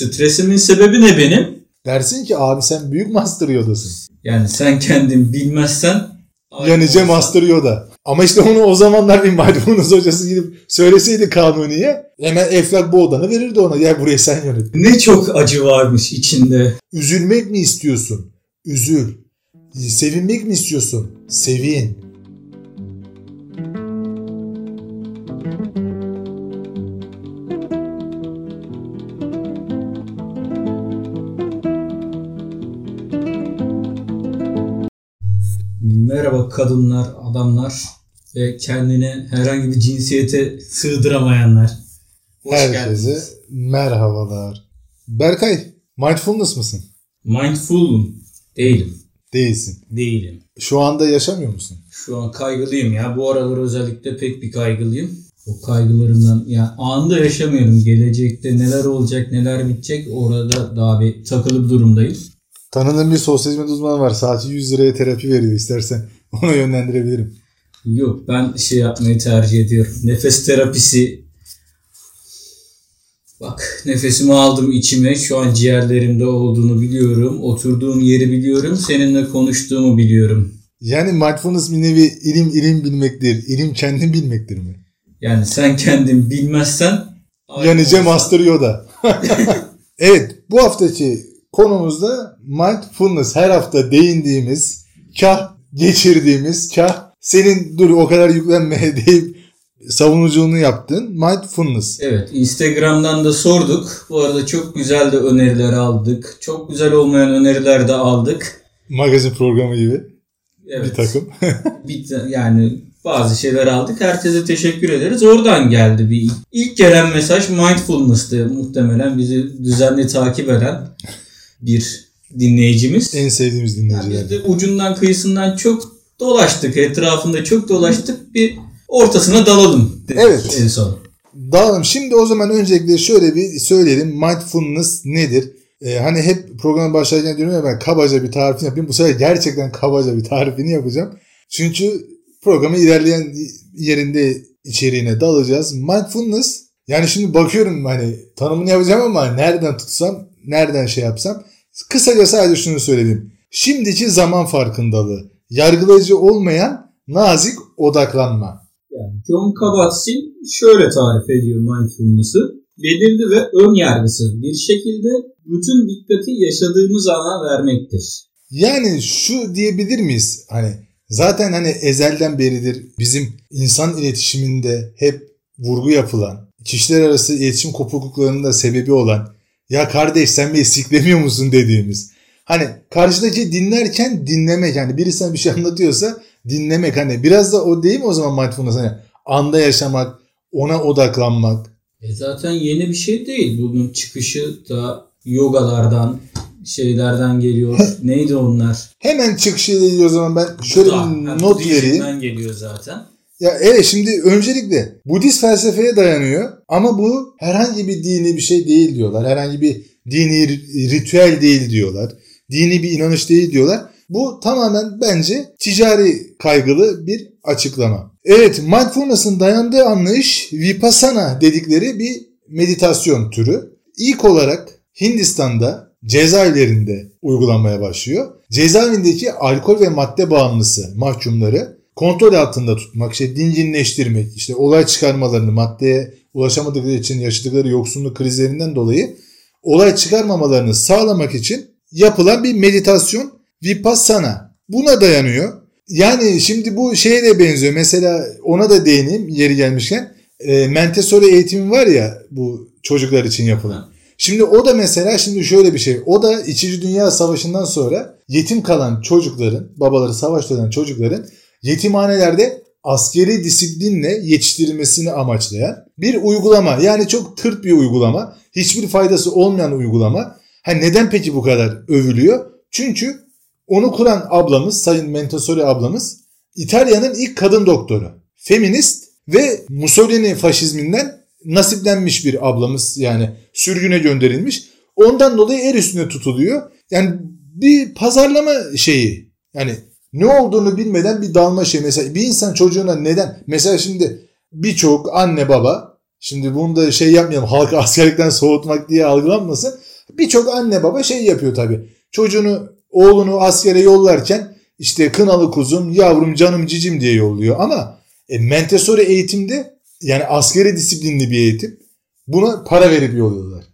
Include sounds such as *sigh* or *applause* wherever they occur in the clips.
Stresimin sebebi ne benim? Dersin ki abi sen büyük Master Yoda'sın. Yani sen kendin bilmezsen Yani Cem Master Yoda. Ama işte onu o zamanlar bir mindfulness hocası gidip söyleseydi Kanuni'ye hemen Eflak bu odanı verirdi ona. Gel burayı sen yönet. Ne çok acı varmış içinde. Üzülmek mi istiyorsun? Üzül. Sevinmek mi istiyorsun? Sevin. Kadınlar, adamlar ve kendine herhangi bir cinsiyete sığdıramayanlar. Hoş Herkese geldiniz. merhabalar. Berkay, mindfulness mısın? Mindful'um. Değilim. Değilsin. Değilim. Şu anda yaşamıyor musun? Şu an kaygılıyım ya. Bu aralar özellikle pek bir kaygılıyım. O kaygılarımdan yani anında yaşamıyorum. Gelecekte neler olacak, neler bitecek orada daha bir takılı bir durumdayım. Tanıdığım bir sosyal hizmet uzmanı var. Saati 100 liraya terapi veriyor istersen. *laughs* Ona yönlendirebilirim. Yok ben şey yapmayı tercih ediyorum. Nefes terapisi. Bak nefesimi aldım içime. Şu an ciğerlerimde olduğunu biliyorum. Oturduğum yeri biliyorum. Seninle konuştuğumu biliyorum. Yani mindfulness bir nevi ilim ilim bilmektir. İlim kendin bilmektir mi? Yani sen kendin bilmezsen Yani Cem Master Yoda. *laughs* evet bu haftaki konumuzda mindfulness her hafta değindiğimiz, kah geçirdiğimiz, kah senin dur o kadar yüklenme *laughs* deyip savunuculuğunu yaptığın mindfulness. Evet Instagram'dan da sorduk. Bu arada çok güzel de öneriler aldık. Çok güzel olmayan öneriler de aldık. Magazin programı gibi Evet. *laughs* bir takım. Bir- yani bazı şeyler aldık. Herkese teşekkür ederiz. Oradan geldi bir ilk gelen mesaj mindfulness'tı. Muhtemelen bizi düzenli takip eden bir dinleyicimiz. en sevdiğimiz Yani dinleyiciler. biz de ucundan kıyısından çok dolaştık. Etrafında çok dolaştık. Bir ortasına dalalım dedik Evet. en son. Dağılım. Şimdi o zaman öncelikle şöyle bir söyleyelim. Mindfulness nedir? Ee, hani hep programa başlarken diyorum ya ben kabaca bir tarifini yapayım. Bu sefer gerçekten kabaca bir tarifini yapacağım. Çünkü programı ilerleyen yerinde içeriğine dalacağız. Mindfulness yani şimdi bakıyorum hani tanımını yapacağım ama nereden tutsam, nereden şey yapsam. Kısaca sadece şunu söyleyeyim. Şimdiki zaman farkındalığı. Yargılayıcı olmayan nazik odaklanma. Yani John Kabat-Zinn şöyle tarif ediyor mindfulness'ı. Belirli ve ön yargısız bir şekilde bütün dikkati yaşadığımız ana vermektir. Yani şu diyebilir miyiz? Hani zaten hani ezelden beridir bizim insan iletişiminde hep vurgu yapılan, kişiler arası iletişim kopukluklarının da sebebi olan ya kardeş sen beni siklemiyor musun dediğimiz. Hani karşıdaki dinlerken dinlemek yani biri sana bir şey anlatıyorsa dinlemek hani biraz da o değil mi o zaman mindfulness hani anda yaşamak, ona odaklanmak. E zaten yeni bir şey değil. Bunun çıkışı da yogalardan, şeylerden geliyor. Neydi onlar? Hemen çıkışıyla ilgili o zaman ben şöyle Buda. bir not vereyim. Geliyor zaten. Ya evet şimdi öncelikle Budist felsefeye dayanıyor ama bu herhangi bir dini bir şey değil diyorlar. Herhangi bir dini ri- ritüel değil diyorlar. Dini bir inanış değil diyorlar. Bu tamamen bence ticari kaygılı bir açıklama. Evet mindfulness'ın dayandığı anlayış vipassana dedikleri bir meditasyon türü. İlk olarak Hindistan'da cezaevlerinde uygulanmaya başlıyor. Cezaevindeki alkol ve madde bağımlısı mahkumları kontrol altında tutmak, işte dinginleştirmek, işte olay çıkarmalarını maddeye ulaşamadıkları için yaşadıkları yoksunluk krizlerinden dolayı olay çıkarmamalarını sağlamak için yapılan bir meditasyon vipassana. Buna dayanıyor. Yani şimdi bu şeye de benziyor. Mesela ona da değineyim yeri gelmişken. E, Montessori eğitimi var ya bu çocuklar için yapılan. Şimdi o da mesela şimdi şöyle bir şey. O da 2. Dünya Savaşı'ndan sonra yetim kalan çocukların, babaları savaşta ölen çocukların yetimhanelerde askeri disiplinle yetiştirilmesini amaçlayan bir uygulama. Yani çok tırt bir uygulama. Hiçbir faydası olmayan uygulama. Ha neden peki bu kadar övülüyor? Çünkü onu kuran ablamız, Sayın Montessori ablamız İtalya'nın ilk kadın doktoru. Feminist ve Mussolini faşizminden nasiplenmiş bir ablamız yani sürgüne gönderilmiş. Ondan dolayı el üstüne tutuluyor. Yani bir pazarlama şeyi. Yani ne olduğunu bilmeden bir dalma şey. Mesela bir insan çocuğuna neden? Mesela şimdi birçok anne baba şimdi bunu da şey yapmayalım halkı askerlikten soğutmak diye algılanmasın. Birçok anne baba şey yapıyor tabii. Çocuğunu, oğlunu askere yollarken işte kınalı kuzum, yavrum, canım, cicim diye yolluyor. Ama e, Montessori eğitimde yani askeri disiplinli bir eğitim. Buna para verip yolluyorlar.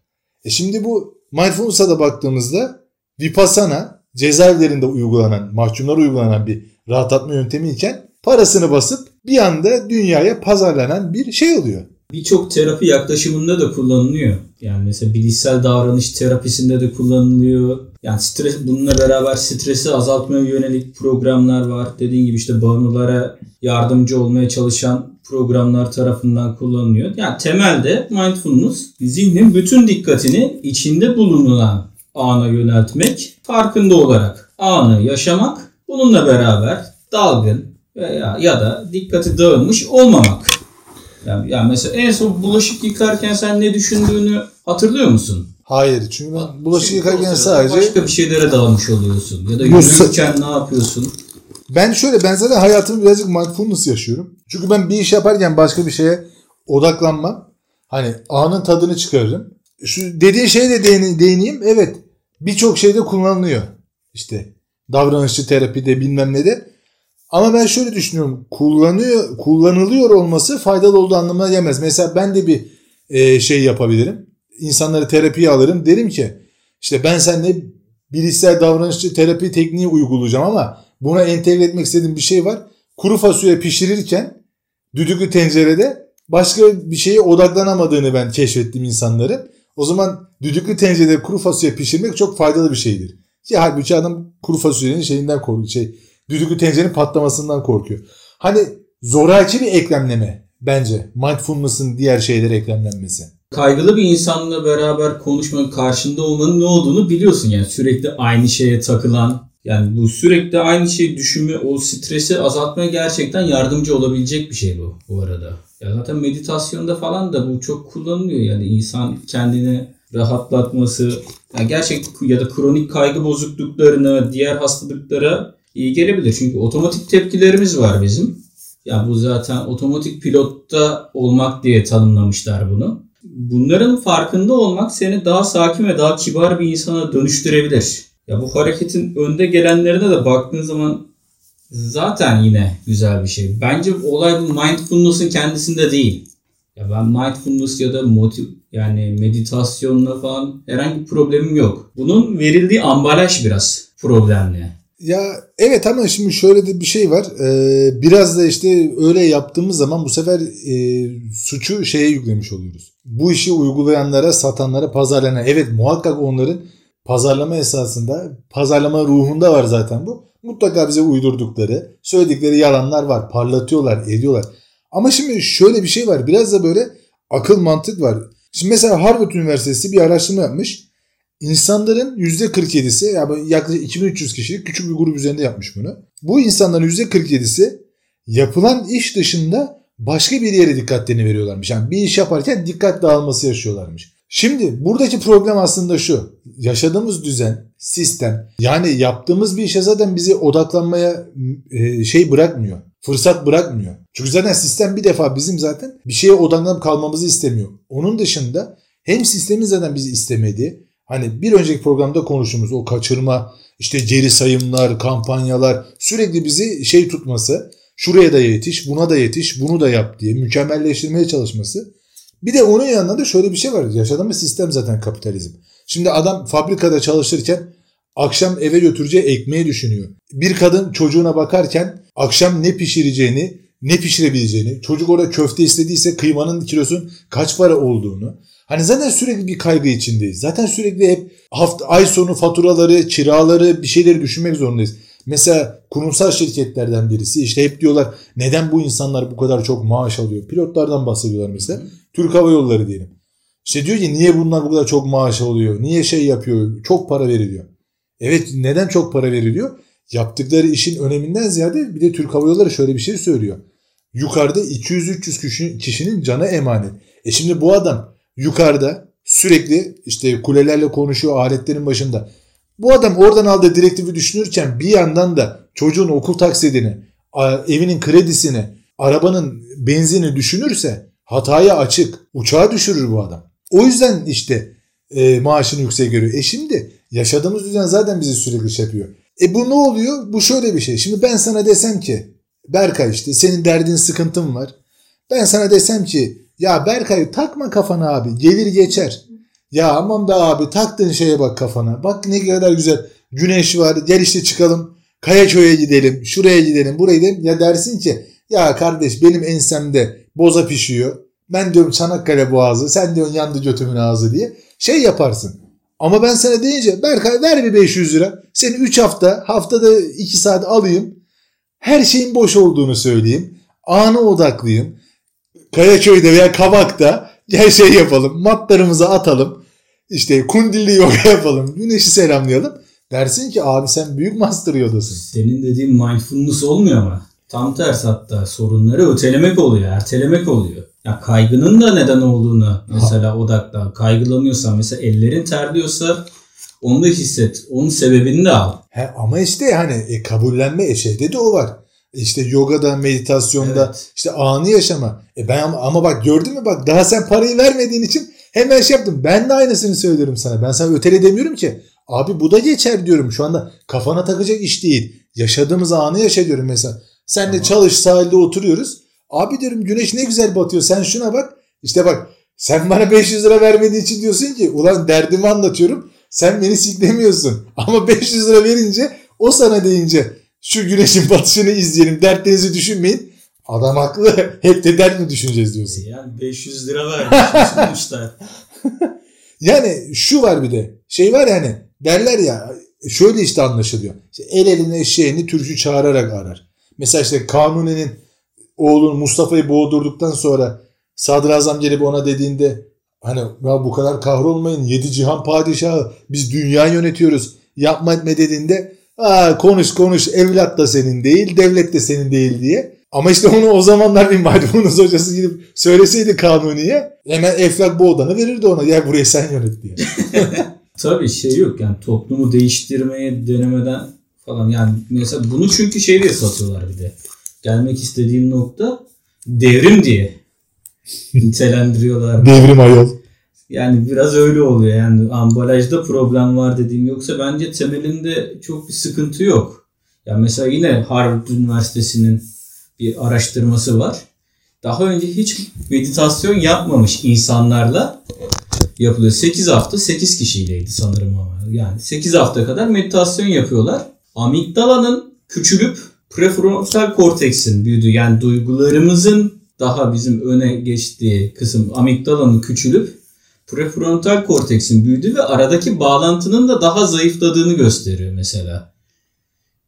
E şimdi bu mindfulness'a da baktığımızda Vipassana cezaevlerinde uygulanan, mahkumlara uygulanan bir rahatlatma yöntemi iken parasını basıp bir anda dünyaya pazarlanan bir şey oluyor. Birçok terapi yaklaşımında da kullanılıyor. Yani mesela bilişsel davranış terapisinde de kullanılıyor. Yani stres bununla beraber stresi azaltmaya yönelik programlar var. Dediğim gibi işte bağımlılara yardımcı olmaya çalışan programlar tarafından kullanılıyor. Yani temelde mindfulness zihnin bütün dikkatini içinde bulunan ana yöneltmek, farkında olarak anı yaşamak, bununla beraber dalgın veya ya da dikkati dağılmış olmamak. Yani, yani mesela en son bulaşık yıkarken sen ne düşündüğünü hatırlıyor musun? Hayır çünkü ben bulaşık yıkarken sadece başka bir şeylere dalmış oluyorsun ya da yürürken ne yapıyorsun? Ben şöyle ben zaten hayatımı birazcık mindfulness yaşıyorum. Çünkü ben bir iş yaparken başka bir şeye odaklanmam. Hani anın tadını çıkarırım. Şu dediğin şeye de değineyim. Evet birçok şeyde kullanılıyor. İşte davranışçı terapide bilmem ne de. Ama ben şöyle düşünüyorum. Kullanıyor, kullanılıyor olması faydalı olduğu anlamına gelmez. Mesela ben de bir e, şey yapabilirim. İnsanları terapiye alırım. Derim ki işte ben seninle bilişsel davranışçı terapi tekniği uygulayacağım ama buna entegre etmek istediğim bir şey var. Kuru fasulye pişirirken düdüklü tencerede başka bir şeye odaklanamadığını ben keşfettim insanların. O zaman düdüklü tencerede kuru fasulye pişirmek çok faydalı bir şeydir. Ki halbuki adam kuru fasulyenin şeyinden korkuyor. Şey, düdüklü tencerenin patlamasından korkuyor. Hani zoraki bir eklemleme bence. Mindfulness'ın diğer şeylere eklemlenmesi. Kaygılı bir insanla beraber konuşmanın karşında olmanın ne olduğunu biliyorsun yani sürekli aynı şeye takılan yani bu sürekli aynı şeyi düşünme o stresi azaltmaya gerçekten yardımcı olabilecek bir şey bu bu arada. Ya zaten meditasyonda falan da bu çok kullanılıyor yani insan kendini rahatlatması yani gerçekten ya da kronik kaygı bozukluklarına diğer hastalıklara iyi gelebilir. Çünkü otomatik tepkilerimiz var bizim. Ya bu zaten otomatik pilotta olmak diye tanımlamışlar bunu. Bunların farkında olmak seni daha sakin ve daha kibar bir insana dönüştürebilir. Ya bu hareketin önde gelenlerine de baktığın zaman zaten yine güzel bir şey. Bence olay bu mindfulness'ın kendisinde değil. Ya ben mindfulness ya da motiv yani meditasyonla falan herhangi bir problemim yok. Bunun verildiği ambalaj biraz problemli. Ya evet ama şimdi şöyle de bir şey var. Ee, biraz da işte öyle yaptığımız zaman bu sefer e, suçu şeye yüklemiş oluyoruz. Bu işi uygulayanlara, satanlara, pazarlayanlara. Evet muhakkak onların pazarlama esasında, pazarlama ruhunda var zaten bu. Mutlaka bize uydurdukları, söyledikleri yalanlar var. Parlatıyorlar, ediyorlar. Ama şimdi şöyle bir şey var. Biraz da böyle akıl mantık var. Şimdi mesela Harvard Üniversitesi bir araştırma yapmış. İnsanların %47'si yani yaklaşık 2300 kişilik küçük bir grup üzerinde yapmış bunu. Bu insanların %47'si yapılan iş dışında başka bir yere dikkatlerini veriyorlarmış. Yani bir iş yaparken dikkat dağılması yaşıyorlarmış. Şimdi buradaki problem aslında şu. Yaşadığımız düzen, sistem yani yaptığımız bir işe zaten bizi odaklanmaya e, şey bırakmıyor. Fırsat bırakmıyor. Çünkü zaten sistem bir defa bizim zaten bir şeye odaklanıp kalmamızı istemiyor. Onun dışında hem sistemin zaten bizi istemediği Hani bir önceki programda konuştuğumuz o kaçırma, işte geri sayımlar, kampanyalar sürekli bizi şey tutması, şuraya da yetiş, buna da yetiş, bunu da yap diye mükemmelleştirmeye çalışması. Bir de onun yanında da şöyle bir şey var. Yaşadığımız sistem zaten kapitalizm. Şimdi adam fabrikada çalışırken akşam eve götüreceği ekmeği düşünüyor. Bir kadın çocuğuna bakarken akşam ne pişireceğini, ne pişirebileceğini, çocuk orada köfte istediyse kıymanın kilosun kaç para olduğunu, Hani zaten sürekli bir kaygı içindeyiz. Zaten sürekli hep hafta, ay sonu faturaları, kiraları bir şeyleri düşünmek zorundayız. Mesela kurumsal şirketlerden birisi işte hep diyorlar neden bu insanlar bu kadar çok maaş alıyor? Pilotlardan bahsediyorlar mesela. Türk Hava Yolları diyelim. İşte diyor ki niye bunlar bu kadar çok maaş alıyor? Niye şey yapıyor? Çok para veriliyor. Evet neden çok para veriliyor? Yaptıkları işin öneminden ziyade bir de Türk Hava Yolları şöyle bir şey söylüyor. Yukarıda 200-300 kişinin canı emanet. E şimdi bu adam yukarıda sürekli işte kulelerle konuşuyor aletlerin başında. Bu adam oradan aldığı direktifi düşünürken bir yandan da çocuğun okul taksidini, evinin kredisini, arabanın benzini düşünürse hataya açık. Uçağa düşürür bu adam. O yüzden işte e, maaşını yüksek görüyor. E şimdi yaşadığımız düzen zaten bizi sürekli şey yapıyor. E bu ne oluyor? Bu şöyle bir şey. Şimdi ben sana desem ki Berkay işte senin derdin sıkıntın var. Ben sana desem ki ya Berkay takma kafana abi gelir geçer. Ya aman be abi taktığın şeye bak kafana. Bak ne kadar güzel güneş var gel işte çıkalım. Kayaçoy'a gidelim şuraya gidelim buraya gidelim. Ya dersin ki ya kardeş benim ensemde boza pişiyor. Ben diyorum Çanakkale boğazı sen diyorsun yandı götümün ağzı diye. Şey yaparsın. Ama ben sana deyince Berkay ver bir 500 lira. Seni 3 hafta haftada 2 saat alayım. Her şeyin boş olduğunu söyleyeyim. Ana odaklıyım. Kayaköy'de veya Kavak'ta gel şey yapalım. Matlarımızı atalım. İşte kundilli yoga *laughs* yapalım. Güneşi selamlayalım. Dersin ki abi sen büyük master yodasın. Senin dediğin mindfulness olmuyor ama. Tam tersi hatta sorunları ötelemek oluyor, ertelemek oluyor. Ya kaygının da neden olduğunu mesela ha. odaklan. Kaygılanıyorsan mesela ellerin terliyorsa onu da hisset. Onun sebebini de al. He, ama işte hani e, kabullenme eşeğde de o var. İşte yogada, meditasyonda evet. işte anı yaşama. E ben ama, ama bak gördün mü bak daha sen parayı vermediğin için hemen şey yaptım. Ben de aynısını söylüyorum sana. Ben sana ötele demiyorum ki. Abi bu da geçer diyorum. Şu anda kafana takacak iş değil. Yaşadığımız anı yaşa diyorum mesela. Sen de çalış sahilde oturuyoruz. Abi diyorum güneş ne güzel batıyor. Sen şuna bak. İşte bak sen bana 500 lira vermediği için diyorsun ki ulan derdimi anlatıyorum. Sen beni siklemiyorsun. *laughs* Ama 500 lira verince o sana deyince şu güneşin batışını izleyelim. Dertlerinizi düşünmeyin. Adam haklı. *laughs* Hep de dert mi düşüneceğiz diyorsun. Yani 500 lira vermiş *laughs* yani şu var bir de. Şey var yani derler ya şöyle işte anlaşılıyor. İşte el eline eşeğini türkü çağırarak arar. Mesela işte Kanuni'nin oğlun Mustafa'yı boğdurduktan sonra Sadrazam gelip ona dediğinde hani ya bu kadar kahrolmayın yedi cihan padişahı biz dünya yönetiyoruz yapma etme dediğinde Aa, konuş konuş evlat da senin değil devlet de senin değil diye. Ama işte onu o zamanlar bir maymunuz hocası gidip söyleseydi Kanuni'ye hemen Eflak bu odanı verirdi ona. Ya burayı sen yönet diye. *laughs* Tabii şey yok yani toplumu değiştirmeye denemeden falan yani mesela bunu çünkü şey diye satıyorlar bir de. Gelmek istediğim nokta devrim diye nitelendiriyorlar. *laughs* devrim ayol. Yani biraz öyle oluyor. Yani ambalajda problem var dediğim yoksa bence temelinde çok bir sıkıntı yok. Ya yani mesela yine Harvard Üniversitesi'nin bir araştırması var. Daha önce hiç meditasyon yapmamış insanlarla yapılıyor. 8 hafta 8 kişiyleydi sanırım ama. Yani 8 hafta kadar meditasyon yapıyorlar. Amigdalanın küçülüp prefrontal korteksin büyüdüğü yani duygularımızın daha bizim öne geçtiği kısım amigdalanın küçülüp prefrontal korteksin büyüdüğü ve aradaki bağlantının da daha zayıfladığını gösteriyor mesela.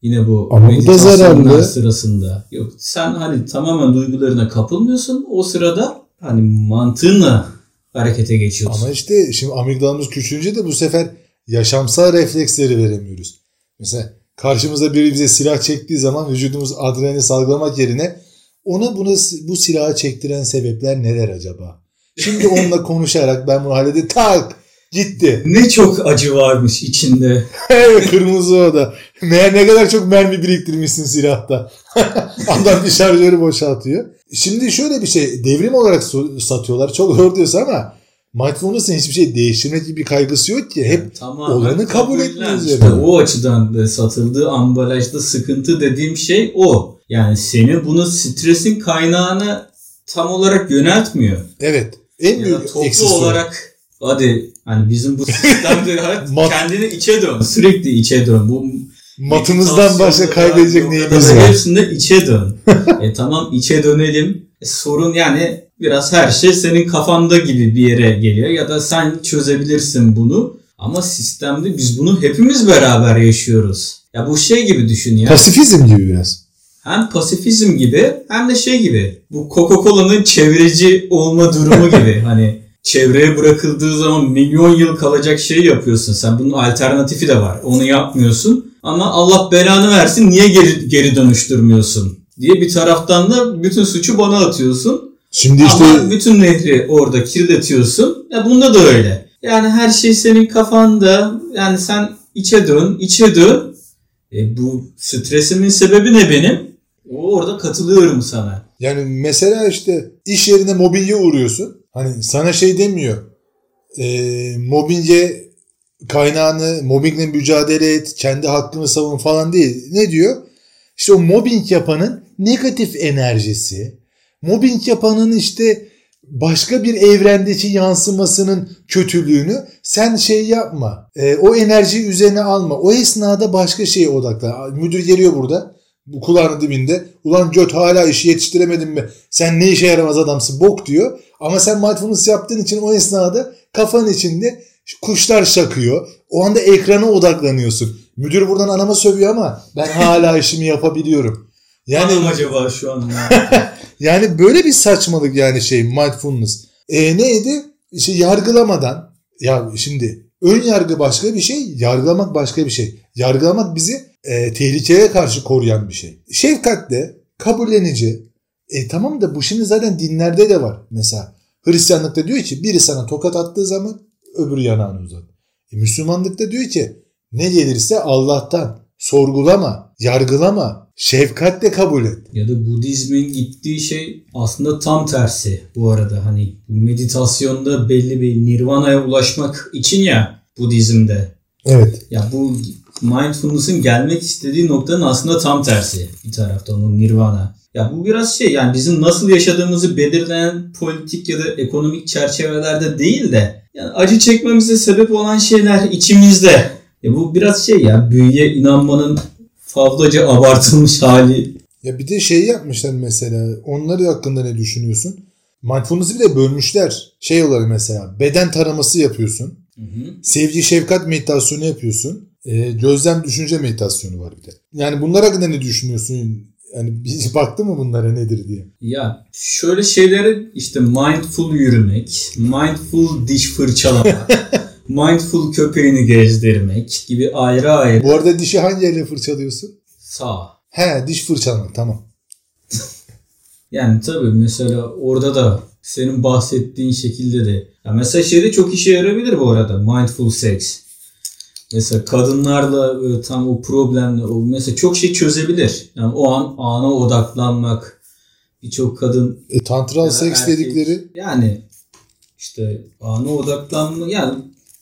Yine bu Ama meditasyonlar sırasında. Yok sen hani tamamen duygularına kapılmıyorsun. O sırada hani mantığınla harekete geçiyorsun. Ama işte şimdi amigdalamız küçülünce de bu sefer yaşamsal refleksleri veremiyoruz. Mesela karşımızda biri bize silah çektiği zaman vücudumuz adrenalin salgılamak yerine ona bunu bu silahı çektiren sebepler neler acaba? Şimdi onunla konuşarak ben bunu halledip tak gitti. Ne çok acı varmış içinde. evet kırmızı oda. Meğer ne kadar çok mermi biriktirmişsin silahta. *laughs* Adam bir şarjörü boşaltıyor. Şimdi şöyle bir şey devrim olarak satıyorlar. Çok doğru diyorsun ama Mindfulness'ın hiçbir şey değiştirmek gibi bir kaygısı yok ki. Hep yani, olanı kabul etmiyoruz. İşte o açıdan da satıldığı ambalajda sıkıntı dediğim şey o. Yani seni bunu stresin kaynağına tam olarak yöneltmiyor. Evet. En büyük ya toplu olarak hadi hani bizim bu sistemde *laughs* kendini içe dön. Sürekli içe dön. Bu matımızdan başka kaybedecek neyimiz var? Hepsinde içe dön. *laughs* e tamam içe dönelim. E, sorun yani biraz her şey senin kafanda gibi bir yere geliyor ya da sen çözebilirsin bunu. Ama sistemde biz bunu hepimiz beraber yaşıyoruz. Ya bu şey gibi düşün ya. Pasifizm gibi biraz hem pasifizm gibi hem de şey gibi bu Coca-Cola'nın çevreci olma durumu gibi *laughs* hani çevreye bırakıldığı zaman milyon yıl kalacak şeyi yapıyorsun. Sen bunun alternatifi de var. Onu yapmıyorsun. Ama Allah belanı versin niye geri, geri dönüştürmüyorsun diye bir taraftan da bütün suçu bana atıyorsun. Şimdi işte Ama bütün nehri orada kirletiyorsun. Ya bunda da öyle. Yani her şey senin kafanda. Yani sen içe dön, içe dön. E bu stresimin sebebi ne benim? Orada katılıyorum sana. Yani mesela işte iş yerine mobilya uğruyorsun. Hani sana şey demiyor. e, mobbinge kaynağını mobbingle mücadele et, kendi hakkını savun falan değil. Ne diyor? İşte o mobbing yapanın negatif enerjisi, mobbing yapanın işte başka bir evrendeki yansımasının kötülüğünü sen şey yapma. E, o enerjiyi üzerine alma. O esnada başka şeye odaklan. Müdür geliyor burada. Bu kulağının dibinde. Ulan göt hala işi yetiştiremedin mi? Sen ne işe yaramaz adamsın bok diyor. Ama sen mindfulness yaptığın için o esnada kafanın içinde kuşlar şakıyor. O anda ekrana odaklanıyorsun. Müdür buradan anama sövüyor ama ben hala *laughs* işimi yapabiliyorum. Yani Anam acaba şu an *laughs* yani böyle bir saçmalık yani şey mindfulness. E neydi? İşte yargılamadan ya şimdi ön yargı başka bir şey, yargılamak başka bir şey. Yargılamak bizi e, tehlikeye karşı koruyan bir şey. Şefkatle, kabullenici. E tamam da bu şimdi zaten dinlerde de var. Mesela Hristiyanlıkta diyor ki biri sana tokat attığı zaman öbür yanağını uzat. E, Müslümanlıkta diyor ki ne gelirse Allah'tan sorgulama, yargılama, şefkatle kabul et. Ya da Budizmin gittiği şey aslında tam tersi bu arada. Hani meditasyonda belli bir nirvana'ya ulaşmak için ya Budizm'de. Evet. Ya bu mindfulness'ın gelmek istediği noktanın aslında tam tersi bir tarafta onun nirvana. Ya bu biraz şey yani bizim nasıl yaşadığımızı belirleyen politik ya da ekonomik çerçevelerde değil de yani acı çekmemize sebep olan şeyler içimizde. Ya bu biraz şey ya büyüye inanmanın fazlaca abartılmış hali. Ya bir de şey yapmışlar mesela. Onları hakkında ne düşünüyorsun? Mindfulness'ı bir de bölmüşler. Şey olarak mesela beden taraması yapıyorsun. Hı hı. Sevgi şefkat meditasyonu yapıyorsun. E, gözlem düşünce meditasyonu var bir de. Yani bunlar hakkında ne düşünüyorsun? Yani bir *laughs* baktı mı bunlara nedir diye. Ya şöyle şeyleri işte mindful yürümek, mindful diş fırçalamak, *laughs* mindful köpeğini gezdirmek gibi ayrı ayrı. Bu arada dişi hangi elle fırçalıyorsun? Sağ. He diş fırçalamak tamam. *laughs* yani tabii mesela orada da senin bahsettiğin şekilde de. Ya mesela şeyde çok işe yarayabilir bu arada mindful sex. Mesela kadınlarla böyle tam o problemle o mesela çok şey çözebilir. Yani o an ana odaklanmak birçok kadın e, tantral seks erkek, dedikleri yani işte ana odaklanma yani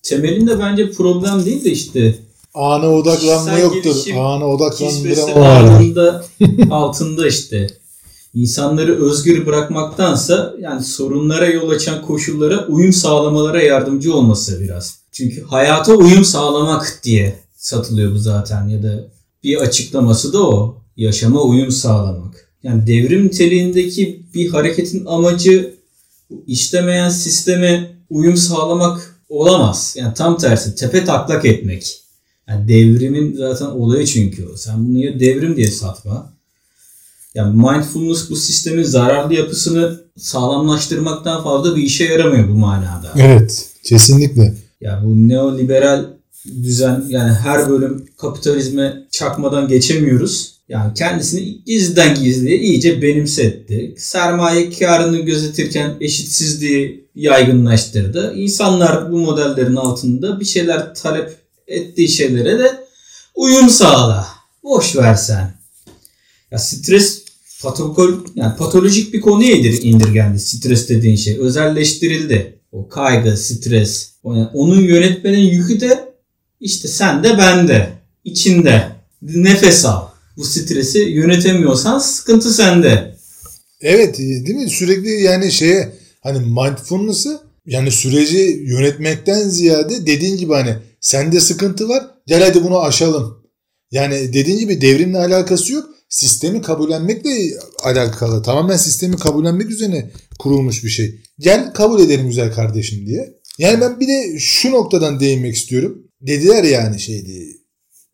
temelinde bence problem değil de işte ana odaklanma yoktur. Ana odaklanma altında, altında işte insanları özgür bırakmaktansa yani sorunlara yol açan koşullara uyum sağlamalara yardımcı olması biraz. Çünkü hayata uyum sağlamak diye satılıyor bu zaten ya da bir açıklaması da o. Yaşama uyum sağlamak. Yani devrim niteliğindeki bir hareketin amacı işlemeyen sisteme uyum sağlamak olamaz. Yani tam tersi tepe taklak etmek. Yani devrimin zaten olayı çünkü o. Sen bunu ya devrim diye satma. Yani mindfulness bu sistemin zararlı yapısını sağlamlaştırmaktan fazla bir işe yaramıyor bu manada. Evet, kesinlikle. Ya bu neoliberal düzen yani her bölüm kapitalizme çakmadan geçemiyoruz. Yani kendisini gizliden gizliye iyice benimsetti. Sermaye karını gözetirken eşitsizliği yaygınlaştırdı. İnsanlar bu modellerin altında bir şeyler talep ettiği şeylere de uyum sağla. Boş versen. Ya stres patokol yani patolojik bir konuya indirgendi stres dediğin şey. Özelleştirildi. O kaygı, stres. Onun yönetmenin yükü de işte sen de ben de. içinde. Nefes al. Bu stresi yönetemiyorsan sıkıntı sende. Evet değil mi? Sürekli yani şeye hani mindfulness'ı yani süreci yönetmekten ziyade dediğin gibi hani sende sıkıntı var gel hadi bunu aşalım. Yani dediğin gibi devrimle alakası yok. Sistemi kabullenmekle alakalı. Tamamen sistemi kabullenmek üzerine kurulmuş bir şey. Gel kabul edelim güzel kardeşim diye. Yani ben bir de şu noktadan değinmek istiyorum. Dediler yani şeydi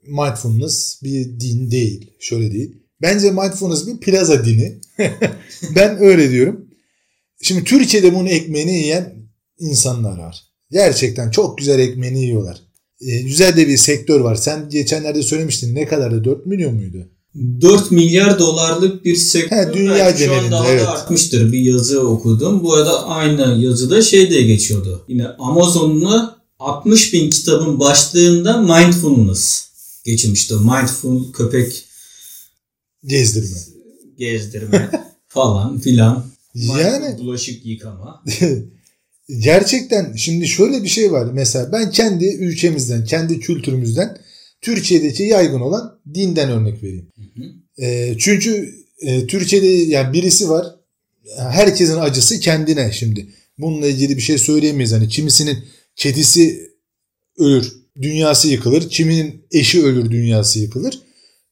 mindfulness bir din değil. Şöyle değil. Bence mindfulness bir plaza dini. *laughs* ben öyle diyorum. Şimdi Türkiye'de bunun ekmeğini yiyen insanlar var. Gerçekten çok güzel ekmeğini yiyorlar. Ee, güzel de bir sektör var. Sen geçenlerde söylemiştin ne kadardı? 4 milyon muydu? 4 milyar dolarlık bir sektör He, dünya belki şu an daha evet. da artmıştır bir yazı okudum. Bu arada aynı yazıda şey de geçiyordu. Yine Amazon'la 60 bin kitabın başlığında mindfulness geçmişti. Mindful köpek gezdirme. Gezdirme *laughs* falan filan. Yani bulaşık yıkama. *laughs* gerçekten şimdi şöyle bir şey var. Mesela ben kendi ülkemizden, kendi kültürümüzden Türkiye'deki yaygın olan dinden örnek vereyim. Hı hı. E, çünkü e, Türkiye'de yani birisi var. Herkesin acısı kendine şimdi. Bununla ilgili bir şey söyleyemeyiz. Hani kimisinin kedisi ölür, dünyası yıkılır. Kiminin eşi ölür, dünyası yıkılır.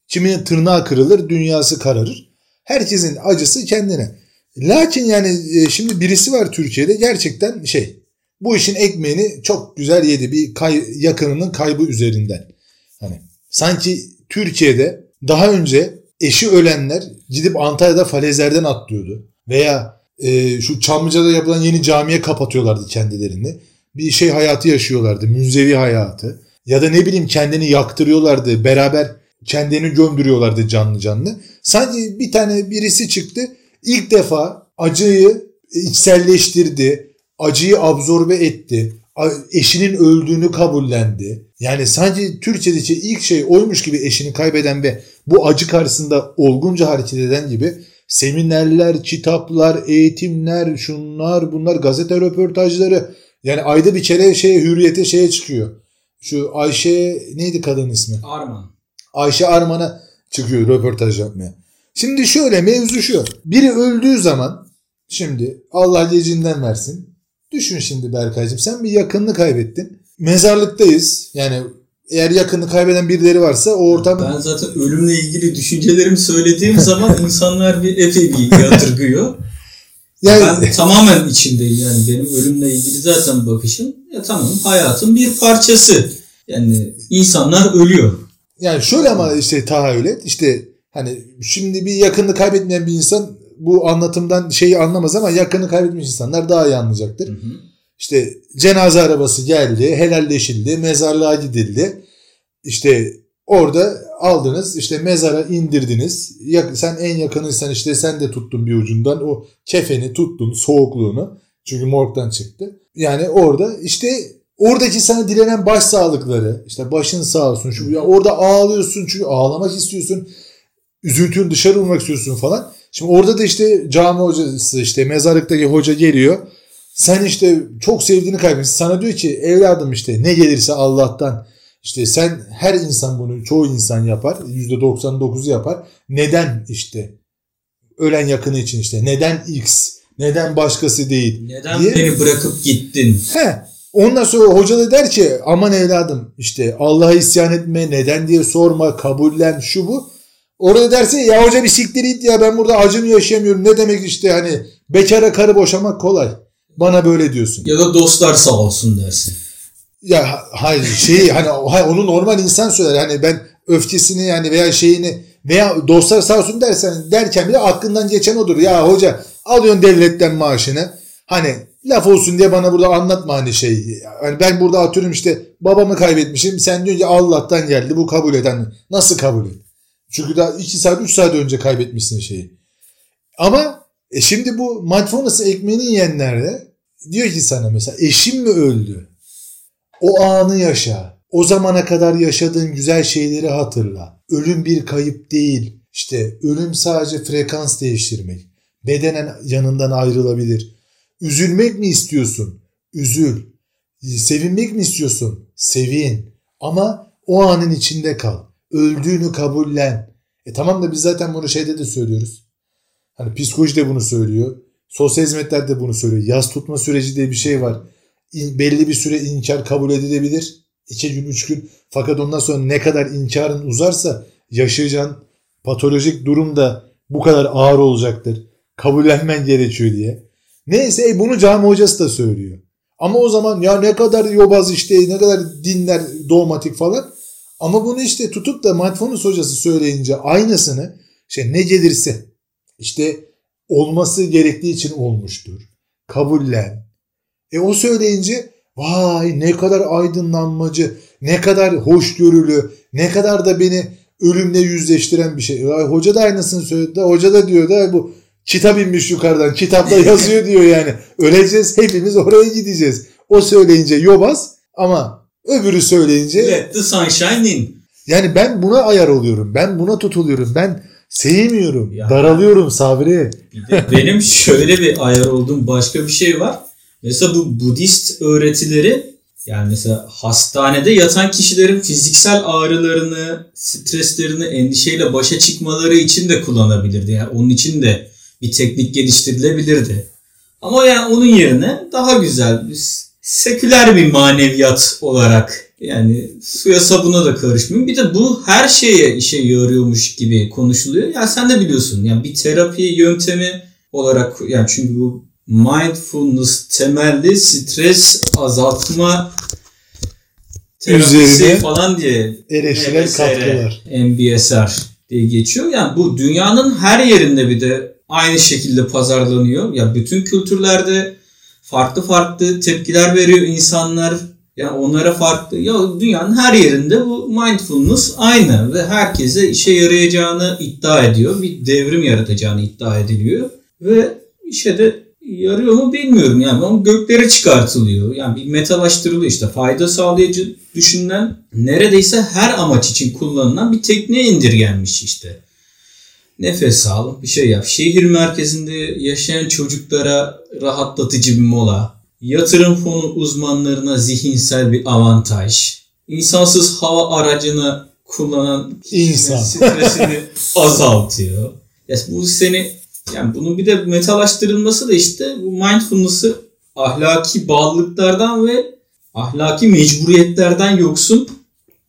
Kiminin tırnağı kırılır, dünyası kararır. Herkesin acısı kendine. Lakin yani e, şimdi birisi var Türkiye'de gerçekten şey bu işin ekmeğini çok güzel yedi bir kay, yakınının kaybı üzerinden. Hani sanki Türkiye'de daha önce eşi ölenler gidip Antalya'da falezlerden atlıyordu. Veya e, şu Çamlıca'da yapılan yeni camiye kapatıyorlardı kendilerini. Bir şey hayatı yaşıyorlardı. Münzevi hayatı. Ya da ne bileyim kendini yaktırıyorlardı. Beraber kendini gömdürüyorlardı canlı canlı. Sanki bir tane birisi çıktı. İlk defa acıyı içselleştirdi. Acıyı absorbe etti. Eşinin öldüğünü kabullendi. Yani sanki Türkçedeki ilk şey oymuş gibi eşini kaybeden ve bu acı karşısında olgunca hareket eden gibi seminerler, kitaplar, eğitimler, şunlar bunlar gazete röportajları yani ayda bir kere şey hürriyete şeye çıkıyor. Şu Ayşe neydi kadın ismi? Arman. Ayşe Arman'a çıkıyor röportaj yapmaya. Şimdi şöyle mevzu şu. Biri öldüğü zaman şimdi Allah gecinden versin. Düşün şimdi Berkay'cığım sen bir yakınını kaybettin. Mezarlıktayız. Yani eğer yakını kaybeden birileri varsa o ortam... Ben zaten ölümle ilgili düşüncelerimi söylediğim zaman *laughs* insanlar bir epey bir yadırgıyor. Yani... Ben tamamen içindeyim yani benim ölümle ilgili zaten bakışım ya tamam hayatın bir parçası. Yani insanlar ölüyor. Yani şöyle ama işte tahayyül et işte hani şimdi bir yakını kaybetmeyen bir insan bu anlatımdan şeyi anlamaz ama yakını kaybetmiş insanlar daha iyi anlayacaktır. Hı hı. İşte cenaze arabası geldi, helalleşildi, mezarlığa gidildi. İşte orada aldınız, işte mezara indirdiniz. Sen en yakınıysan işte sen de tuttun bir ucundan o kefeni tuttun, soğukluğunu. Çünkü morgdan çıktı. Yani orada işte oradaki sana dilenen baş sağlıkları, işte başın sağ olsun. Şu, ya orada ağlıyorsun çünkü ağlamak istiyorsun. Üzüntün dışarı vurmak istiyorsun falan. Şimdi orada da işte cami hocası işte mezarlıktaki hoca geliyor sen işte çok sevdiğini kaybetmişsin. Sana diyor ki evladım işte ne gelirse Allah'tan. İşte sen her insan bunu çoğu insan yapar. %99'u yapar. Neden işte ölen yakını için işte neden X neden başkası değil neden diye. beni bırakıp gittin he ondan sonra hoca da der ki aman evladım işte Allah'a isyan etme neden diye sorma kabullen şu bu orada derse ya hoca bir siktir it ya ben burada acım yaşayamıyorum ne demek işte hani bekara karı boşamak kolay bana böyle diyorsun. Ya da dostlar sağ olsun dersin. Ya hayır şey hani onu normal insan söyler. Hani ben öfkesini yani veya şeyini veya dostlar sağ olsun dersen derken bile aklından geçen odur. Ya hoca alıyorsun devletten maaşını. Hani laf olsun diye bana burada anlatma hani şey. Yani ben burada atıyorum işte babamı kaybetmişim. Sen diyorsun ki Allah'tan geldi bu kabul eden. Nasıl kabul et? Çünkü daha 2 saat 3 saat önce kaybetmişsin şeyi. Ama e şimdi bu mindfulness ekmeğini yiyenlerde diyor ki sana mesela eşim mi öldü? O anı yaşa. O zamana kadar yaşadığın güzel şeyleri hatırla. Ölüm bir kayıp değil. İşte ölüm sadece frekans değiştirmek. Bedenen yanından ayrılabilir. Üzülmek mi istiyorsun? Üzül. Sevinmek mi istiyorsun? Sevin. Ama o anın içinde kal. Öldüğünü kabullen. E tamam da biz zaten bunu şeyde de söylüyoruz. Hani psikoloji de bunu söylüyor. Sosyal hizmetler de bunu söylüyor. Yaz tutma süreci diye bir şey var. Belli bir süre inkar kabul edilebilir. 2 gün, üç gün. Fakat ondan sonra ne kadar inkarın uzarsa yaşayacağın patolojik durum da bu kadar ağır olacaktır. Kabullenmen gerekiyor diye. Neyse bunu cami hocası da söylüyor. Ama o zaman ya ne kadar yobaz işte ne kadar dinler dogmatik falan. Ama bunu işte tutup da mindfulness hocası söyleyince aynısını şey ne gelirse işte olması gerektiği için olmuştur. Kabullen. E o söyleyince vay ne kadar aydınlanmacı, ne kadar hoşgörülü, ne kadar da beni ölümle yüzleştiren bir şey. Vay, hoca da aynısını söyledi. Hoca da diyor da bu kitap inmiş yukarıdan. Kitapta *laughs* yazıyor diyor yani. Öleceğiz hepimiz oraya gideceğiz. O söyleyince yobaz ama öbürü söyleyince Let the sunshine in. Yani ben buna ayar oluyorum. Ben buna tutuluyorum. Ben Sevmiyorum. Ya. Daralıyorum Sabri. Benim *laughs* şöyle bir ayar olduğum başka bir şey var. Mesela bu Budist öğretileri yani mesela hastanede yatan kişilerin fiziksel ağrılarını, streslerini, endişeyle başa çıkmaları için de kullanabilirdi. Yani onun için de bir teknik geliştirilebilirdi. Ama yani onun yerine daha güzel, seküler bir maneviyat olarak yani suya sabuna da karışmıyor. Bir de bu her şeye işe yarıyormuş gibi konuşuluyor. Ya yani sen de biliyorsun yani bir terapi yöntemi olarak yani çünkü bu mindfulness temelli stres azaltma terapisi falan diye eleştirel katkılar. MBSR diye geçiyor. Yani bu dünyanın her yerinde bir de aynı şekilde pazarlanıyor. Ya bütün kültürlerde farklı farklı tepkiler veriyor insanlar. Yani onlara farklı. Ya dünyanın her yerinde bu mindfulness aynı ve herkese işe yarayacağını iddia ediyor. Bir devrim yaratacağını iddia ediliyor ve işe de yarıyor mu bilmiyorum yani ama göklere çıkartılıyor. Yani bir metalaştırılıyor işte fayda sağlayıcı düşünülen neredeyse her amaç için kullanılan bir tekniğe indirgenmiş işte. Nefes al, bir şey yap. Şehir merkezinde yaşayan çocuklara rahatlatıcı bir mola. Yatırım fonu uzmanlarına zihinsel bir avantaj. İnsansız hava aracını kullanan insan stresini *laughs* azaltıyor. Ya bu seni yani bunun bir de metalaştırılması da işte bu mindfulness'ı ahlaki bağlılıklardan ve ahlaki mecburiyetlerden yoksun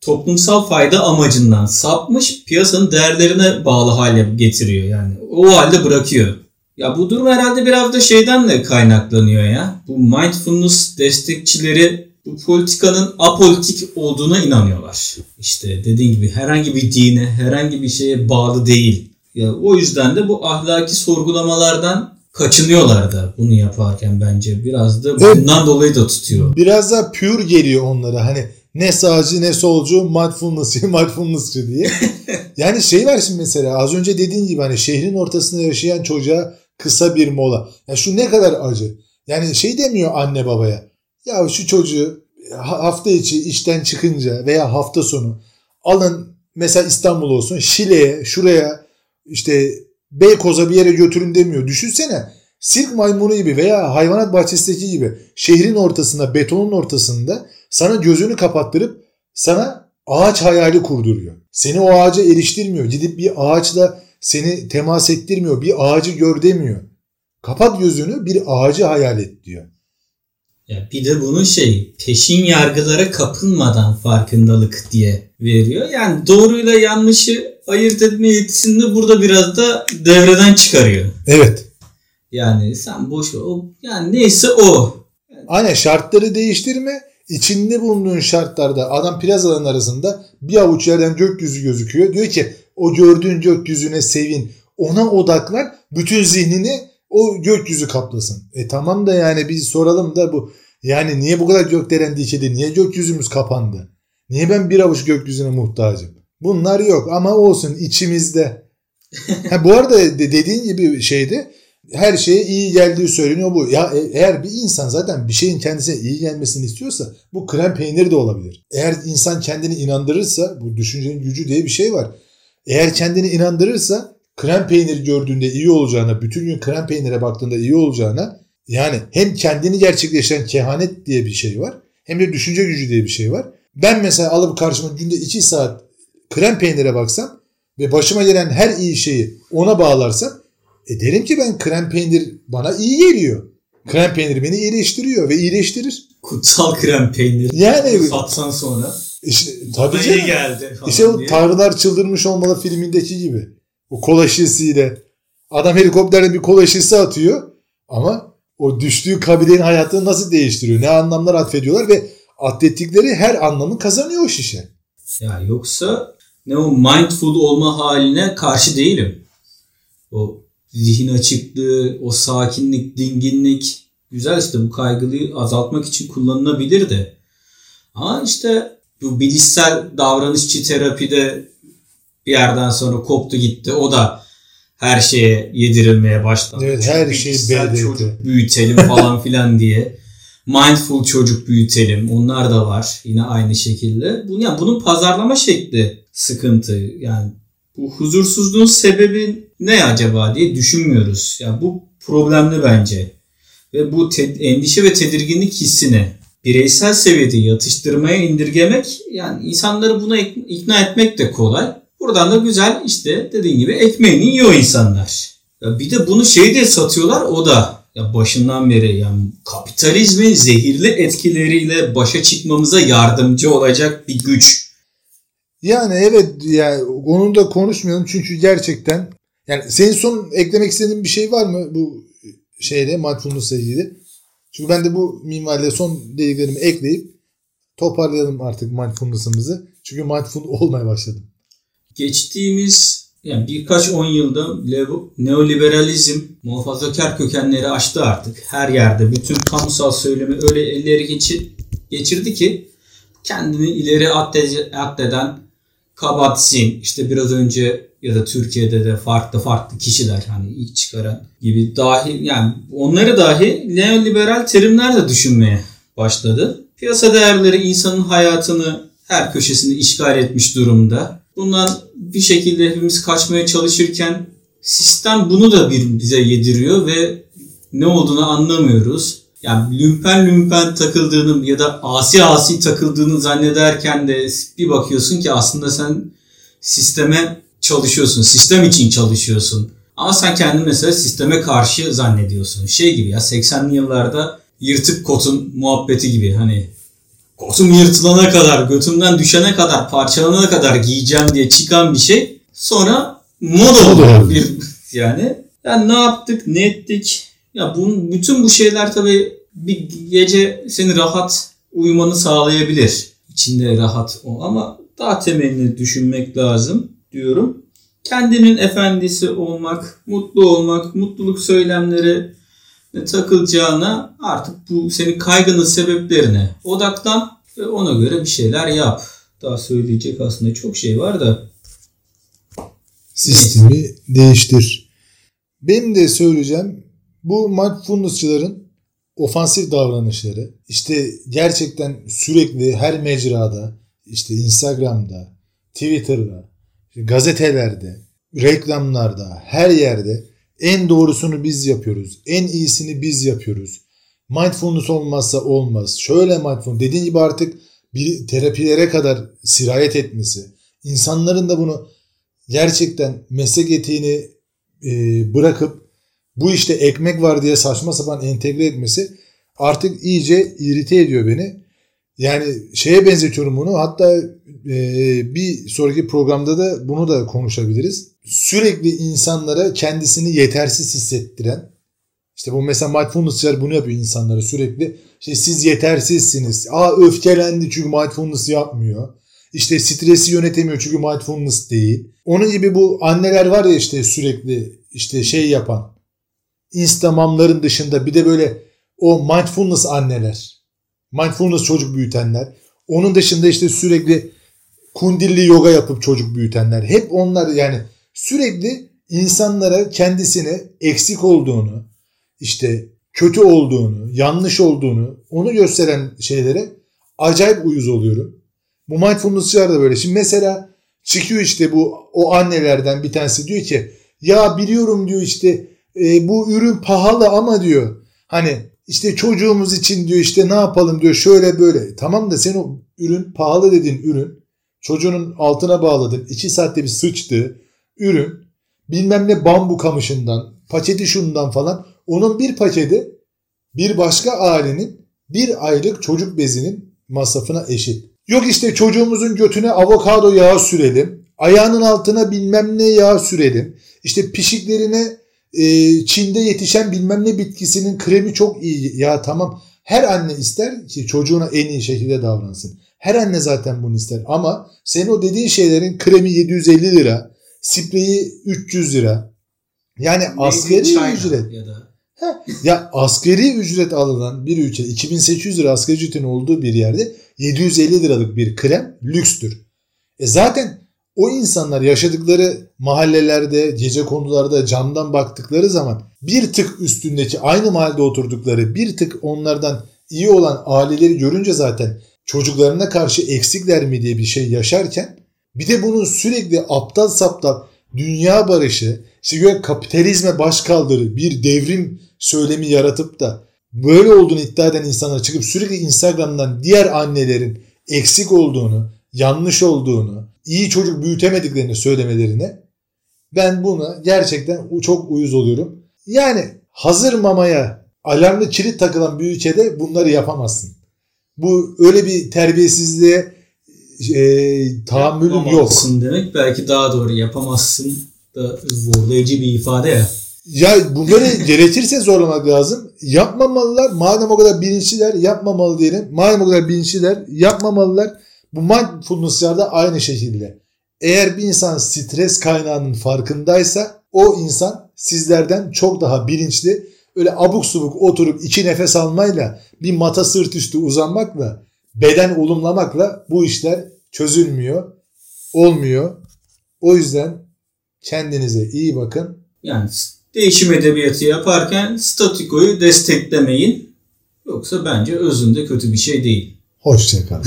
toplumsal fayda amacından sapmış piyasanın değerlerine bağlı hale getiriyor yani. O halde bırakıyor. Ya bu durum herhalde biraz da şeyden de kaynaklanıyor ya. Bu mindfulness destekçileri bu politikanın apolitik olduğuna inanıyorlar. İşte dediğim gibi herhangi bir dine, herhangi bir şeye bağlı değil. Ya o yüzden de bu ahlaki sorgulamalardan kaçınıyorlar da bunu yaparken bence. Biraz da bundan evet. dolayı da tutuyor. Biraz da pure geliyor onlara. Hani ne sağcı ne solcu mindfulnessçı *laughs* mindfulnessçı diye. *laughs* yani şey var şimdi mesela az önce dediğin gibi hani şehrin ortasında yaşayan çocuğa kısa bir mola. Ya şu ne kadar acı. Yani şey demiyor anne babaya. Ya şu çocuğu hafta içi işten çıkınca veya hafta sonu alın mesela İstanbul olsun Şile'ye şuraya işte Beykoz'a bir yere götürün demiyor. Düşünsene sirk maymunu gibi veya hayvanat bahçesindeki gibi şehrin ortasında betonun ortasında sana gözünü kapattırıp sana ağaç hayali kurduruyor. Seni o ağaca eriştirmiyor. Gidip bir ağaçla seni temas ettirmiyor. Bir ağacı gör demiyor. Kapat gözünü bir ağacı hayal et diyor. Ya bir de bunun şey peşin yargılara kapılmadan farkındalık diye veriyor. Yani doğruyla yanlışı ayırt etme yetisini burada biraz da devreden çıkarıyor. Evet. Yani sen boş ver. O, yani neyse o. Aynen şartları değiştirme. İçinde bulunduğun şartlarda adam plazaların arasında bir avuç yerden gökyüzü gözüküyor. Diyor ki o gördüğün gökyüzüne sevin. Ona odaklan. Bütün zihnini o gökyüzü kaplasın. E tamam da yani biz soralım da bu yani niye bu kadar gökdelen dikildi? Niye gökyüzümüz kapandı? Niye ben bir avuç gökyüzüne muhtacım? Bunlar yok ama olsun içimizde. *laughs* ha, bu arada dediğin gibi şeydi her şeye iyi geldiği söyleniyor bu. Ya e, eğer bir insan zaten bir şeyin kendisine iyi gelmesini istiyorsa bu krem peyniri de olabilir. Eğer insan kendini inandırırsa bu düşüncenin gücü diye bir şey var. Eğer kendini inandırırsa krem peyniri gördüğünde iyi olacağına, bütün gün krem peynire baktığında iyi olacağına yani hem kendini gerçekleştiren kehanet diye bir şey var hem de düşünce gücü diye bir şey var. Ben mesela alıp karşıma günde 2 saat krem peynire baksam ve başıma gelen her iyi şeyi ona bağlarsam e derim ki ben krem peynir bana iyi geliyor. Krem peynir beni iyileştiriyor ve iyileştirir. Kutsal krem peynir. Yani *laughs* satsan sonra. İşte, tabii canım. iyi geldi falan İşte o. Tanrılar Çıldırmış Olmalı filmindeki gibi. O kola şişesiyle. Adam helikopterden bir kola şişesi atıyor ama o düştüğü kabilenin hayatını nasıl değiştiriyor? Ne anlamlar atfediyorlar ve atlettikleri her anlamı kazanıyor o şişe. Ya yoksa ne o mindful olma haline karşı değilim. O zihin açıklığı, o sakinlik, dinginlik güzel işte bu kaygılıyı azaltmak için kullanılabilir de. Ama işte bu bilişsel davranışçı terapide bir yerden sonra koptu gitti. O da her şeye yedirilmeye başladı. Evet her şeyi Bilişsel çocuk büyütelim *laughs* falan filan diye. Mindful çocuk büyütelim. Onlar da var yine aynı şekilde. Bu yani bunun pazarlama şekli sıkıntı. Yani bu huzursuzluğun sebebi ne acaba diye düşünmüyoruz. Yani bu problemli bence. Ve bu endişe ve tedirginlik hissini bireysel seviyede yatıştırmaya indirgemek yani insanları buna ikna etmek de kolay. Buradan da güzel işte dediğin gibi ekmeğini yiyor insanlar. Ya bir de bunu şey de satıyorlar o da ya başından beri yani kapitalizmin zehirli etkileriyle başa çıkmamıza yardımcı olacak bir güç. Yani evet yani onu da konuşmayalım çünkü gerçekten yani senin son eklemek istediğin bir şey var mı bu şeyde mindfulness'la ilgili? Çünkü ben de bu minvalde son dediklerimi ekleyip toparlayalım artık mindfulness'ımızı. Çünkü mindful olmaya başladım. Geçtiğimiz yani birkaç on yılda neoliberalizm muhafazakar kökenleri açtı artık. Her yerde bütün kamusal söylemi öyle elleri geçir, geçirdi ki kendini ileri addeden Kabat-Zinn işte biraz önce ya da Türkiye'de de farklı farklı kişiler hani ilk çıkaran gibi dahi yani onları dahi neoliberal terimlerle düşünmeye başladı. Piyasa değerleri insanın hayatını her köşesini işgal etmiş durumda. Bundan bir şekilde hepimiz kaçmaya çalışırken sistem bunu da bir bize yediriyor ve ne olduğunu anlamıyoruz. Yani lümpen lümpen takıldığını ya da asi asi takıldığını zannederken de bir bakıyorsun ki aslında sen sisteme çalışıyorsun. Sistem için çalışıyorsun. Ama sen kendini mesela sisteme karşı zannediyorsun. Şey gibi ya 80'li yıllarda yırtık kotun muhabbeti gibi hani kotum yırtılana kadar, götümden düşene kadar, parçalanana kadar giyeceğim diye çıkan bir şey. Sonra moda oluyor bir yani. Yani ne yaptık, ne ettik? Ya bunun, bütün bu şeyler tabii bir gece seni rahat uyumanı sağlayabilir. İçinde rahat o ama daha temelini düşünmek lazım diyorum. Kendinin efendisi olmak, mutlu olmak, mutluluk söylemleri takılacağına artık bu senin kaygının sebeplerine odaklan ve ona göre bir şeyler yap. Daha söyleyecek aslında çok şey var da. Sistemi değiştir. Benim de söyleyeceğim bu mindfulnessçıların ofansif davranışları işte gerçekten sürekli her mecrada işte Instagram'da, Twitter'da, gazetelerde, reklamlarda, her yerde en doğrusunu biz yapıyoruz. En iyisini biz yapıyoruz. Mindfulness olmazsa olmaz. Şöyle mindfulness dediğin gibi artık bir terapilere kadar sirayet etmesi. insanların da bunu gerçekten meslek etiğini e, bırakıp bu işte ekmek var diye saçma sapan entegre etmesi artık iyice irite ediyor beni. Yani şeye benzetiyorum bunu. Hatta e, bir sonraki programda da bunu da konuşabiliriz. Sürekli insanlara kendisini yetersiz hissettiren işte bu mesela mindfulness'çılar bunu yapıyor insanlara sürekli. İşte siz yetersizsiniz. Aa öfkelendi çünkü mindfulness yapmıyor. İşte stresi yönetemiyor çünkü mindfulness değil. Onun gibi bu anneler var ya işte sürekli işte şey yapan. Instamamların dışında bir de böyle o mindfulness anneler. Mindfulness çocuk büyütenler. Onun dışında işte sürekli kundilli yoga yapıp çocuk büyütenler. Hep onlar yani sürekli insanlara kendisini eksik olduğunu, işte kötü olduğunu, yanlış olduğunu onu gösteren şeylere acayip uyuz oluyorum. Bu mindfulness'çılar da böyle. Şimdi mesela çıkıyor işte bu o annelerden bir tanesi diyor ki ya biliyorum diyor işte e, bu ürün pahalı ama diyor hani işte çocuğumuz için diyor işte ne yapalım diyor şöyle böyle. Tamam da sen o ürün pahalı dediğin ürün çocuğunun altına bağladın. iki saatte bir sıçtı ürün bilmem ne bambu kamışından paketi şundan falan onun bir paketi bir başka ailenin bir aylık çocuk bezinin masrafına eşit. Yok işte çocuğumuzun götüne avokado yağı sürelim. Ayağının altına bilmem ne yağ sürelim. İşte pişiklerine e, Çin'de yetişen bilmem ne bitkisinin kremi çok iyi. Ya tamam her anne ister ki çocuğuna en iyi şekilde davransın. Her anne zaten bunu ister ama senin o dediğin şeylerin kremi 750 lira, spreyi 300 lira. Yani asgari ücret. Ya, da. ya asgari ücret alınan bir ülke 2800 lira asgari ücretin olduğu bir yerde 750 liralık bir krem lükstür. E zaten o insanlar yaşadıkları mahallelerde, gece konularda camdan baktıkları zaman bir tık üstündeki aynı mahallede oturdukları bir tık onlardan iyi olan aileleri görünce zaten çocuklarına karşı eksikler mi diye bir şey yaşarken bir de bunun sürekli aptal saptal dünya barışı, işte kapitalizme baş kaldırı bir devrim söylemi yaratıp da böyle olduğunu iddia eden insanlar çıkıp sürekli Instagram'dan diğer annelerin eksik olduğunu, yanlış olduğunu, iyi çocuk büyütemediklerini söylemelerine ben buna gerçekten çok uyuz oluyorum. Yani hazır mamaya alarmlı kilit takılan bir ülkede bunları yapamazsın. Bu öyle bir terbiyesizliğe e, tahammülüm yok. Demek belki daha doğru yapamazsın da zorlayıcı bir ifade ya. Ya bunları *laughs* gerekirse zorlamak lazım. Yapmamalılar. Madem o kadar bilinçliler yapmamalı diyelim. Madem o kadar bilinçliler yapmamalılar. Bu mindfulness'larda aynı şekilde. Eğer bir insan stres kaynağının farkındaysa o insan sizlerden çok daha bilinçli. Öyle abuk subuk oturup iki nefes almayla bir mata sırt üstü uzanmakla beden olumlamakla bu işler çözülmüyor. Olmuyor. O yüzden kendinize iyi bakın. Yani değişim edebiyatı yaparken statikoyu desteklemeyin. Yoksa bence özünde kötü bir şey değil. Hoşçakalın.